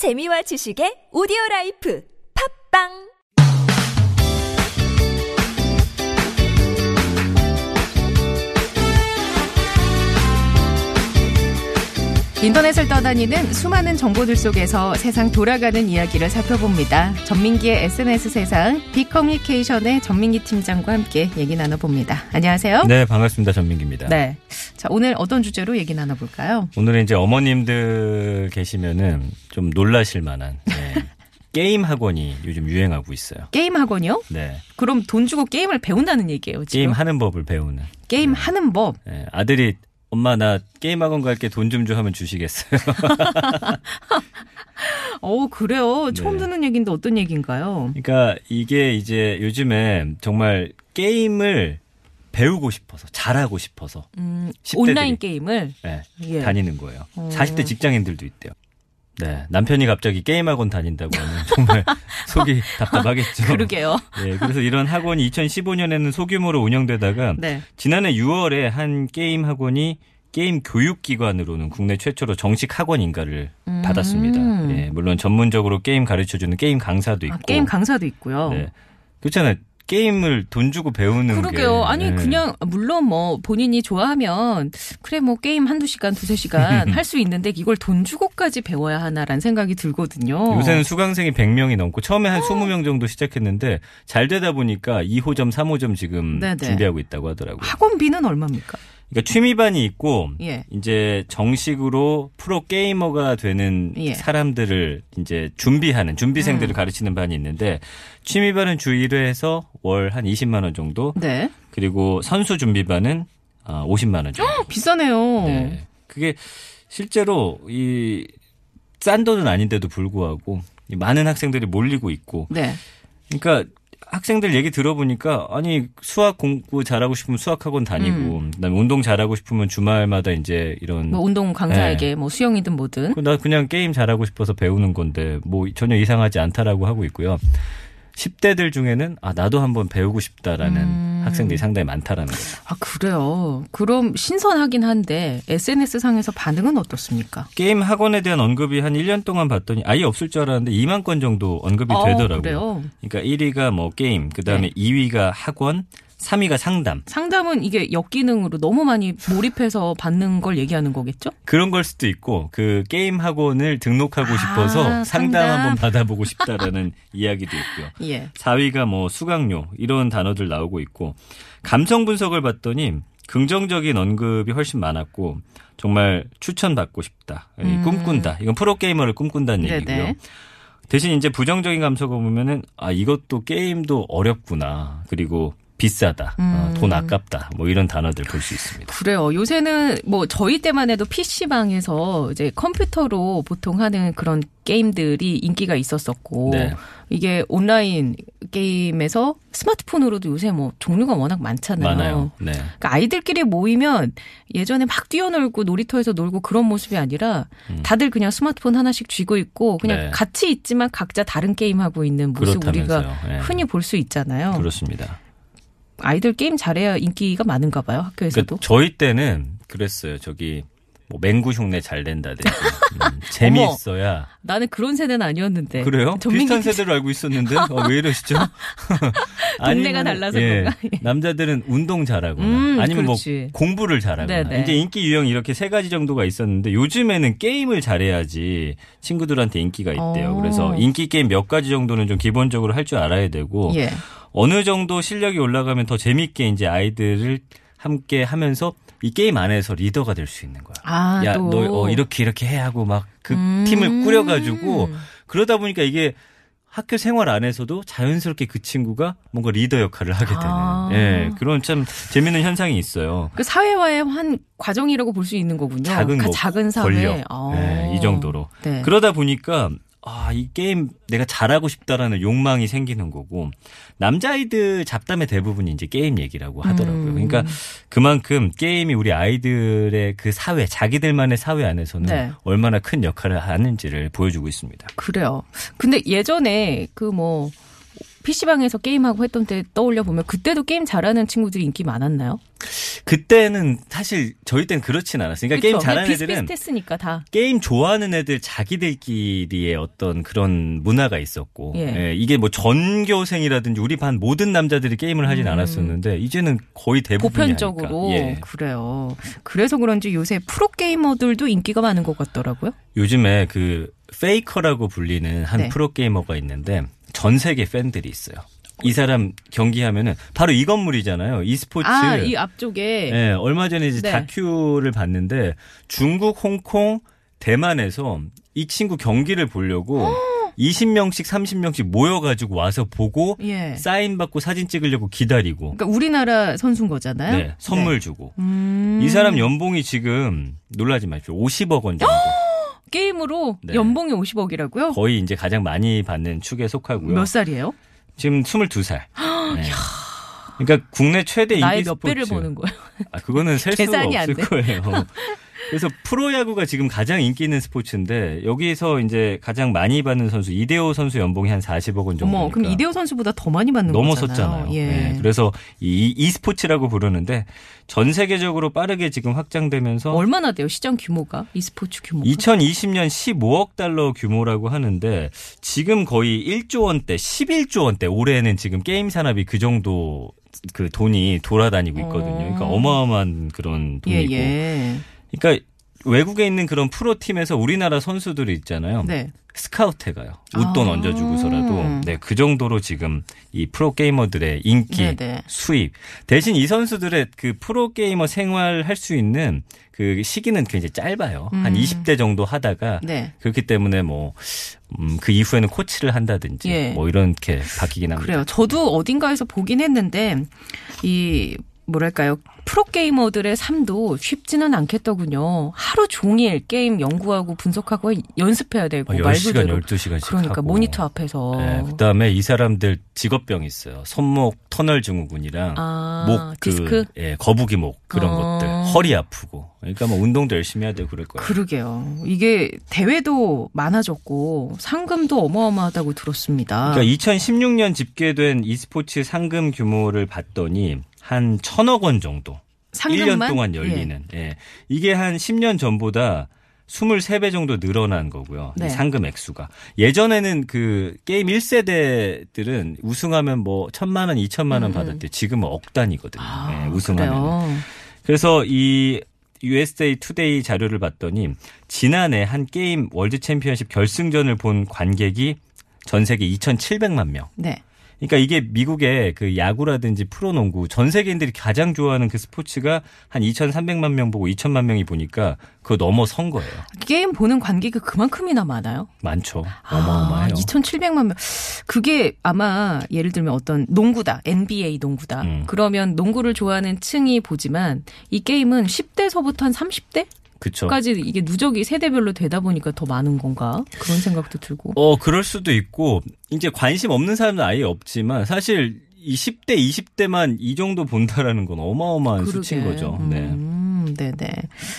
재미와 지식의 오디오 life 팟빵 인터넷을 떠다니는 수많은 정보들 속에서 세상 돌아가는 이야기를 살펴봅니다. 전민기의 SNS 세상 빅커뮤니케이션의 전민기 팀장과 함께 얘기 나눠봅니다. 안녕하세요. 네, 반갑습니다. 전민기입니다. 네. 자, 오늘 어떤 주제로 얘기 나눠볼까요? 오늘은 이제 어머님들 계시면은 좀 놀라실 만한 네. 게임 학원이 요즘 유행하고 있어요. 게임 학원이요? 네. 그럼 돈 주고 게임을 배운다는 얘기예요, 지금? 게임 하는 법을 배우는. 게임 하는 법. 네. 아들이 엄마 나 게임 학원 갈게 돈 좀 줘 하면 주시겠어요. 어, 그래요. 처음 네. 듣는 얘기인데 어떤 얘기인가요? 그러니까 이게 이제 요즘에 정말 게임을 배우고 싶어서 잘하고 싶어서 음, 10대들이. 온라인 게임을 네, 예. 다니는 거예요. 어. 40대 직장인들도 있대요. 네, 남편이 갑자기 게임 학원 다닌다고 하면 정말 속이 답답하겠죠. 그러게요. 네, 그래서 이런 학원이 2015년에는 소규모로 운영되다가 네. 지난해 6월에 한 게임 학원이 게임 교육기관으로는 국내 최초로 정식 학원 인가를 음. 받았습니다. 예, 물론 전문적으로 게임 가르쳐주는 게임 강사도 있고. 아, 게임 강사도 있고요. 네. 그렇잖아요. 게임을 돈 주고 배우는 그러게요. 게. 아니 네. 그냥 물론 뭐 본인이 좋아하면 그래 뭐 게임 한두 시간 두세 시간 할 수 있는데 이걸 돈 주고까지 배워야 하나라는 생각이 들거든요. 요새는 수강생이 100명이 넘고 처음에 한 20명 정도 시작했는데 잘 되다 보니까 2호점, 3호점 지금 네네. 준비하고 있다고 하더라고요. 학원비는 얼마입니까? 그러니까 취미반이 있고 예. 이제 정식으로 프로 게이머가 되는 예. 사람들을 이제 준비하는 준비생들을 가르치는 반이 있는데 취미반은 주 1회에서 월 한 20만 원 정도 네. 그리고 선수 준비반은 아, 50만 원 정도. 비싸네요. 네. 그게 실제로 이 싼 돈은 아닌데도 불구하고 이 많은 학생들이 몰리고 있고 네. 그러니까 학생들 얘기 들어보니까 아니 수학 공부 잘하고 싶으면 수학학원 다니고 그다음에 운동 잘하고 싶으면 주말마다 이제 이런 뭐 운동 강사에게 네. 뭐 수영이든 뭐든. 그나 그냥 게임 잘하고 싶어서 배우는 건데 뭐 전혀 이상하지 않다라고 하고 있고요. 10대들 중에는 아 나도 한번 배우고 싶다라는 음. 학생들이 상당히 많다라는 거죠. 아 그래요. 그럼 신선하긴 한데 SNS 상에서 반응은 어떻습니까? 게임 학원에 대한 언급이 한 1년 동안 봤더니 아예 없을 줄 알았는데 2만 건 정도 언급이 어, 되더라고요. 그래요. 그러니까 1위가 뭐 게임, 그다음에 네. 2위가 학원, 3위가 상담. 상담은 이게 역기능으로 너무 많이 몰입해서 받는 걸 얘기하는 거겠죠? 그런 걸 수도 있고 그 게임 학원을 등록하고 아, 싶어서 상담 상담. 한번 받아보고 싶다라는 이야기도 있고요. 예. 4위가 뭐 수강료 이런 단어들 나오고 있고 감성 분석을 봤더니 긍정적인 언급이 훨씬 많았고 정말 추천받고 싶다. 이 음. 꿈꾼다. 이건 프로게이머를 꿈꾼다는 네네. 얘기고요. 대신 이제 부정적인 감성을 보면은 아 이것도 게임도 어렵구나. 그리고 비싸다. 어, 음. 돈 아깝다. 뭐 이런 단어들 볼 수 있습니다. 그래요. 요새는 뭐 저희 때만 해도 PC방에서 이제 컴퓨터로 보통 하는 그런 게임들이 인기가 있었었고 네. 이게 온라인 게임에서 스마트폰으로도 요새 뭐 종류가 워낙 많잖아요. 네. 그러니까 아이들끼리 모이면 예전에 막 뛰어놀고 놀이터에서 놀고 그런 모습이 아니라 다들 그냥 스마트폰 하나씩 쥐고 있고 그냥 음. 네. 같이 있지만 각자 다른 게임 하고 있는 모습 우리가 그렇다면서요. 예. 흔히 볼 수 있잖아요. 그렇습니다. 아이들 게임 잘해야 인기가 많은가 봐요 학교에서도. 그러니까 저희 때는 그랬어요. 저기 뭐 맹구 흉내 잘 낸다든지 음, 재미있어야 나는 그런 세대는 아니었는데. 그래요? 비슷한 세대로 알고 있었는데 어, 왜 이러시죠? 동네가 달라서 예, 그런가? 예. 남자들은 운동 잘하거나 음, 아니면 그렇지. 뭐 공부를 잘하거나 네네. 이제 인기 유형 이렇게 세 가지 정도가 있었는데 요즘에는 게임을 잘해야지 친구들한테 인기가 있대요. 어. 그래서 인기 게임 몇 가지 정도는 좀 기본적으로 할 줄 알아야 되고 예. 어느 정도 실력이 올라가면 더 재밌게 이제 아이들을 함께 하면서 이 게임 안에서 리더가 될 수 있는 거야. 아, 야, 또. 너 어, 이렇게 이렇게 해 하고 막그 음. 팀을 꾸려가지고 그러다 보니까 이게 학교 생활 안에서도 자연스럽게 그 친구가 뭔가 리더 역할을 하게 되는 아. 예, 그런 참 재밌는 현상이 있어요. 그 사회화의 한 과정이라고 볼 수 있는 거군요. 작은 가- 뭐 작은 사회. 권력 어. 예, 이 정도로 네. 그러다 보니까 아, 이 게임 내가 잘하고 싶다라는 욕망이 생기는 거고 남자아이들 잡담의 대부분이 이제 게임 얘기라고 하더라고요. 음. 그러니까 그만큼 게임이 우리 아이들의 그 사회, 자기들만의 사회 안에서는 네. 얼마나 큰 역할을 하는지를 보여주고 있습니다. 그래요. 근데 예전에 그뭐 PC방에서 게임하고 했던 때 떠올려 보면 그때도 게임 잘하는 친구들이 인기 많았나요? 그때는 사실 저희 땐 그렇진 않았어요. 그러니까 게임 그쵸? 잘하는 애들은 비슷비슷했으니까 다. 게임 좋아하는 애들 자기들끼리의 어떤 그런 문화가 있었고 예. 예, 이게 뭐 전교생이라든지 우리 반 모든 남자들이 게임을 하진 않았었는데 이제는 거의 대부분이 음. 보편적으로. 예. 그래요. 그래서 그런지 요새 프로 게이머들도 인기가 많은 것 같더라고요. 요즘에 그 페이커라고 불리는 한 네. 프로 게이머가 있는데 전 세계 팬들이 있어요. 이 사람 경기하면은 바로 이 건물이잖아요. e스포츠. 아, 이 앞쪽에 예, 얼마 전에 이제 네. 다큐를 봤는데 중국, 홍콩, 대만에서 이 친구 경기를 보려고 20명씩 30명씩 모여가지고 와서 보고 예. 사인 받고 사진 찍으려고 기다리고 그러니까 우리나라 선수인 거잖아요. 네, 선물 주고 음. 이 사람 연봉이 지금 놀라지 마십시오 50억 원 정도 게임으로 네. 연봉이 50억이라고요? 거의 이제 가장 많이 받는 축에 속하고요. 몇 살이에요? 지금 22살. 네. 그러니까 국내 최대 인기 나의 몇 스포츠. 배를 버는 거예요? 아, 그거는 셀 수가 없을 돼. 거예요. 그래서 프로야구가 지금 가장 인기 있는 스포츠인데 여기서 이제 가장 많이 받는 선수 이대호 선수 연봉이 한 40억 원 정도. 어머, 그럼 이대호 선수보다 더 많이 받는 넘어섰잖아요. 거잖아요. 예. 네, 그래서 이 e스포츠라고 부르는데 전 세계적으로 빠르게 지금 확장되면서 얼마나 돼요? 시장 규모가? e스포츠 규모가? 2020년 15억 달러 규모라고 하는데 지금 거의 1조 원대, 11조 원대 올해는 지금 게임 산업이 그 정도 그 돈이 돌아다니고 있거든요. 그러니까 어. 어마어마한 그런 예, 돈이고. 예. 그러니까 외국에 있는 그런 프로 팀에서 우리나라 선수들이 있잖아요. 네. 스카우트 가요. 웃돈 아. 얹어주고서라도 네 그 정도로 지금 이 프로 게이머들의 인기, 네네. 수입 대신 이 선수들의 그 프로 게이머 생활할 수 있는 그 시기는 굉장히 짧아요. 한 음. 20대 정도 하다가 네. 그렇기 때문에 뭐, 음, 그 이후에는 코치를 한다든지 예. 뭐 이렇게 바뀌긴 합니다. 그래요. 저도 어딘가에서 보긴 했는데 이 뭐랄까요 프로 게이머들의 삶도 쉽지는 않겠더군요. 하루 종일 게임 연구하고 분석하고 연습해야 되고 어, 말 10시간, 그대로 12시간씩 그러니까 하고. 모니터 앞에서 네, 그 다음에 이 사람들 직업병 있어요. 손목 터널 증후군이랑 아, 목 그, 디스크? 예, 거북이 목 그런 어. 것들, 허리 아프고. 그러니까 뭐 운동도 열심히 해야 되고 그럴 거예요. 그러게요. 이게 대회도 많아졌고 상금도 어마어마하다고 들었습니다. 그러니까 2016년 집계된 e스포츠 상금 규모를 봤더니 한 천억 원 정도. 상금만 1년 동안 열리는. 예. 이게 한 10년 전보다 23배 정도 늘어난 거고요. 이 네. 상금 액수가. 예전에는 그 게임 1세대들은 우승하면 뭐 천만 원, 이천만 원 받았대. 지금은 억 단위거든요. 음. 아, 예, 우승하면. 그래서 이 USA 투데이 자료를 봤더니 지난해 한 게임 월드 챔피언십 결승전을 본 관객이 전 세계 2,700만 명. 네. 그러니까 이게 미국의 그 야구라든지 프로농구 전 세계인들이 가장 좋아하는 그 스포츠가 한 2,300만 명 보고 2천만 명이 보니까 그거 넘어선 거예요. 게임 보는 관객이 그만큼이나 많아요. 많죠. 어마어마해요. 아, 2,700만 명. 그게 아마 예를 들면 어떤 농구다. NBA 농구다. 음. 그러면 농구를 좋아하는 층이 보지만 이 게임은 10대서부터 한 30대? 그쵸. 까지 이게 누적이 세대별로 되다 보니까 더 많은 건가? 그런 생각도 들고. 어, 그럴 수도 있고, 이제 관심 없는 사람은 아예 없지만, 사실 이 10대, 20대만 이 정도 본다라는 건 어마어마한 수치인 거죠. 네. 음, 네네.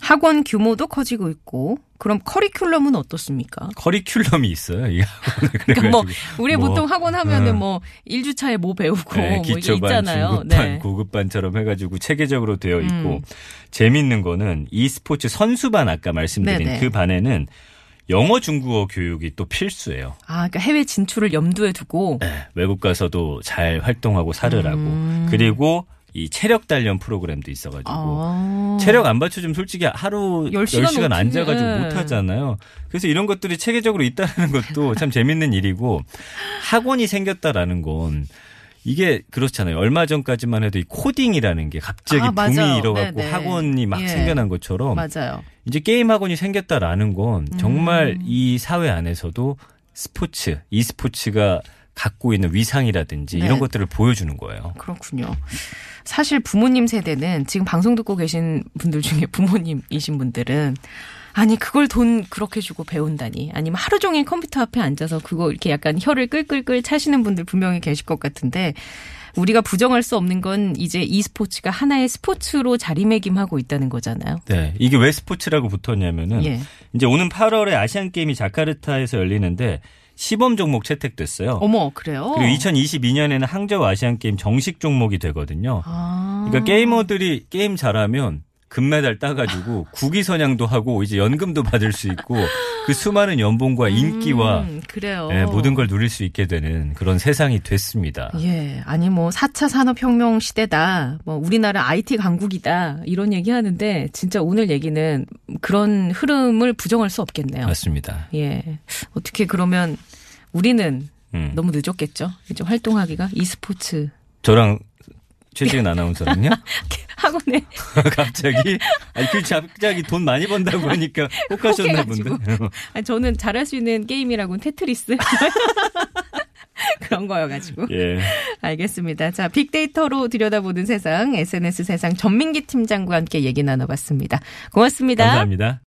학원 규모도 커지고 있고, 그럼 커리큘럼은 어떻습니까? 커리큘럼이 있어요. 이 학원에. 그러니까 뭐 우리 뭐, 보통 학원 하면은 어. 뭐 1주차에 뭐 배우고 네, 뭐 기초반, 있잖아요. 중급반, 네. 고급반처럼 해가지고 체계적으로 되어 있고 음. 재밌는 거는 e스포츠 선수반 아까 말씀드린 네네. 그 반에는 영어 중국어 교육이 또 필수예요. 아, 그러니까 해외 진출을 염두에 두고 네, 외국 가서도 잘 활동하고 살으라고. 음. 그리고 이 체력 단련 프로그램도 있어가지고 아. 체력 안 받쳐주면 솔직히 하루 10시간 10시간, 어떻게 앉아가지고 해. 못 하잖아요. 그래서 이런 것들이 체계적으로 있다는 것도 참 재밌는 일이고 학원이 생겼다라는 건 이게 그렇잖아요. 얼마 전까지만 해도 이 코딩이라는 게 갑자기 아, 붐이. 일어갖고 네네. 학원이 막 예. 생겨난 것처럼 맞아요. 이제 게임 학원이 생겼다라는 건 정말 음. 이 사회 안에서도 스포츠, e스포츠가 갖고 있는 위상이라든지 네. 이런 것들을 보여주는 거예요. 그렇군요. 사실 부모님 세대는 지금 방송 듣고 계신 분들 중에 부모님이신 분들은 아니 그걸 돈 그렇게 주고 배운다니 아니면 하루 종일 컴퓨터 앞에 앉아서 그거 이렇게 약간 혀를 끌끌끌 차시는 분들 분명히 계실 것 같은데 우리가 부정할 수 없는 건 이제 e스포츠가 하나의 스포츠로 자리매김하고 있다는 거잖아요. 네. 이게 왜 스포츠라고 붙었냐면은 예. 이제 오는 8월에 아시안 게임이 자카르타에서 열리는데 시범 종목 채택됐어요. 어머, 그래요? 그리고 2022년에는 항저우 아시안 게임 정식 종목이 되거든요. 아. 그러니까 게이머들이 게임 잘하면 금메달 따가지고 국위 선양도 하고 이제 연금도 받을 수 있고 그 수많은 연봉과 인기와 음. 예, 모든 걸 누릴 수 있게 되는 그런 세상이 됐습니다. 예, 아니 뭐 4차 산업혁명 시대다. 뭐 우리나라 IT 강국이다. 이런 얘기 하는데 진짜 오늘 얘기는 그런 흐름을 부정할 수 없겠네요. 맞습니다. 예. 어떻게 그러면 우리는 음. 너무 늦었겠죠? 이제 활동하기가 e스포츠 저랑 최지은 아나운서랑요? 학원에 갑자기 아니 그 갑자기 돈 많이 번다고 하니까 혹 하셨나. 본데. 아니, 저는 잘할 수 있는 게임이라고는 테트리스 그런 거여가지고 예. 알겠습니다. 자 빅데이터로 들여다보는 세상 SNS 세상 전민기 팀장과 함께 얘기 나눠봤습니다. 고맙습니다. 감사합니다.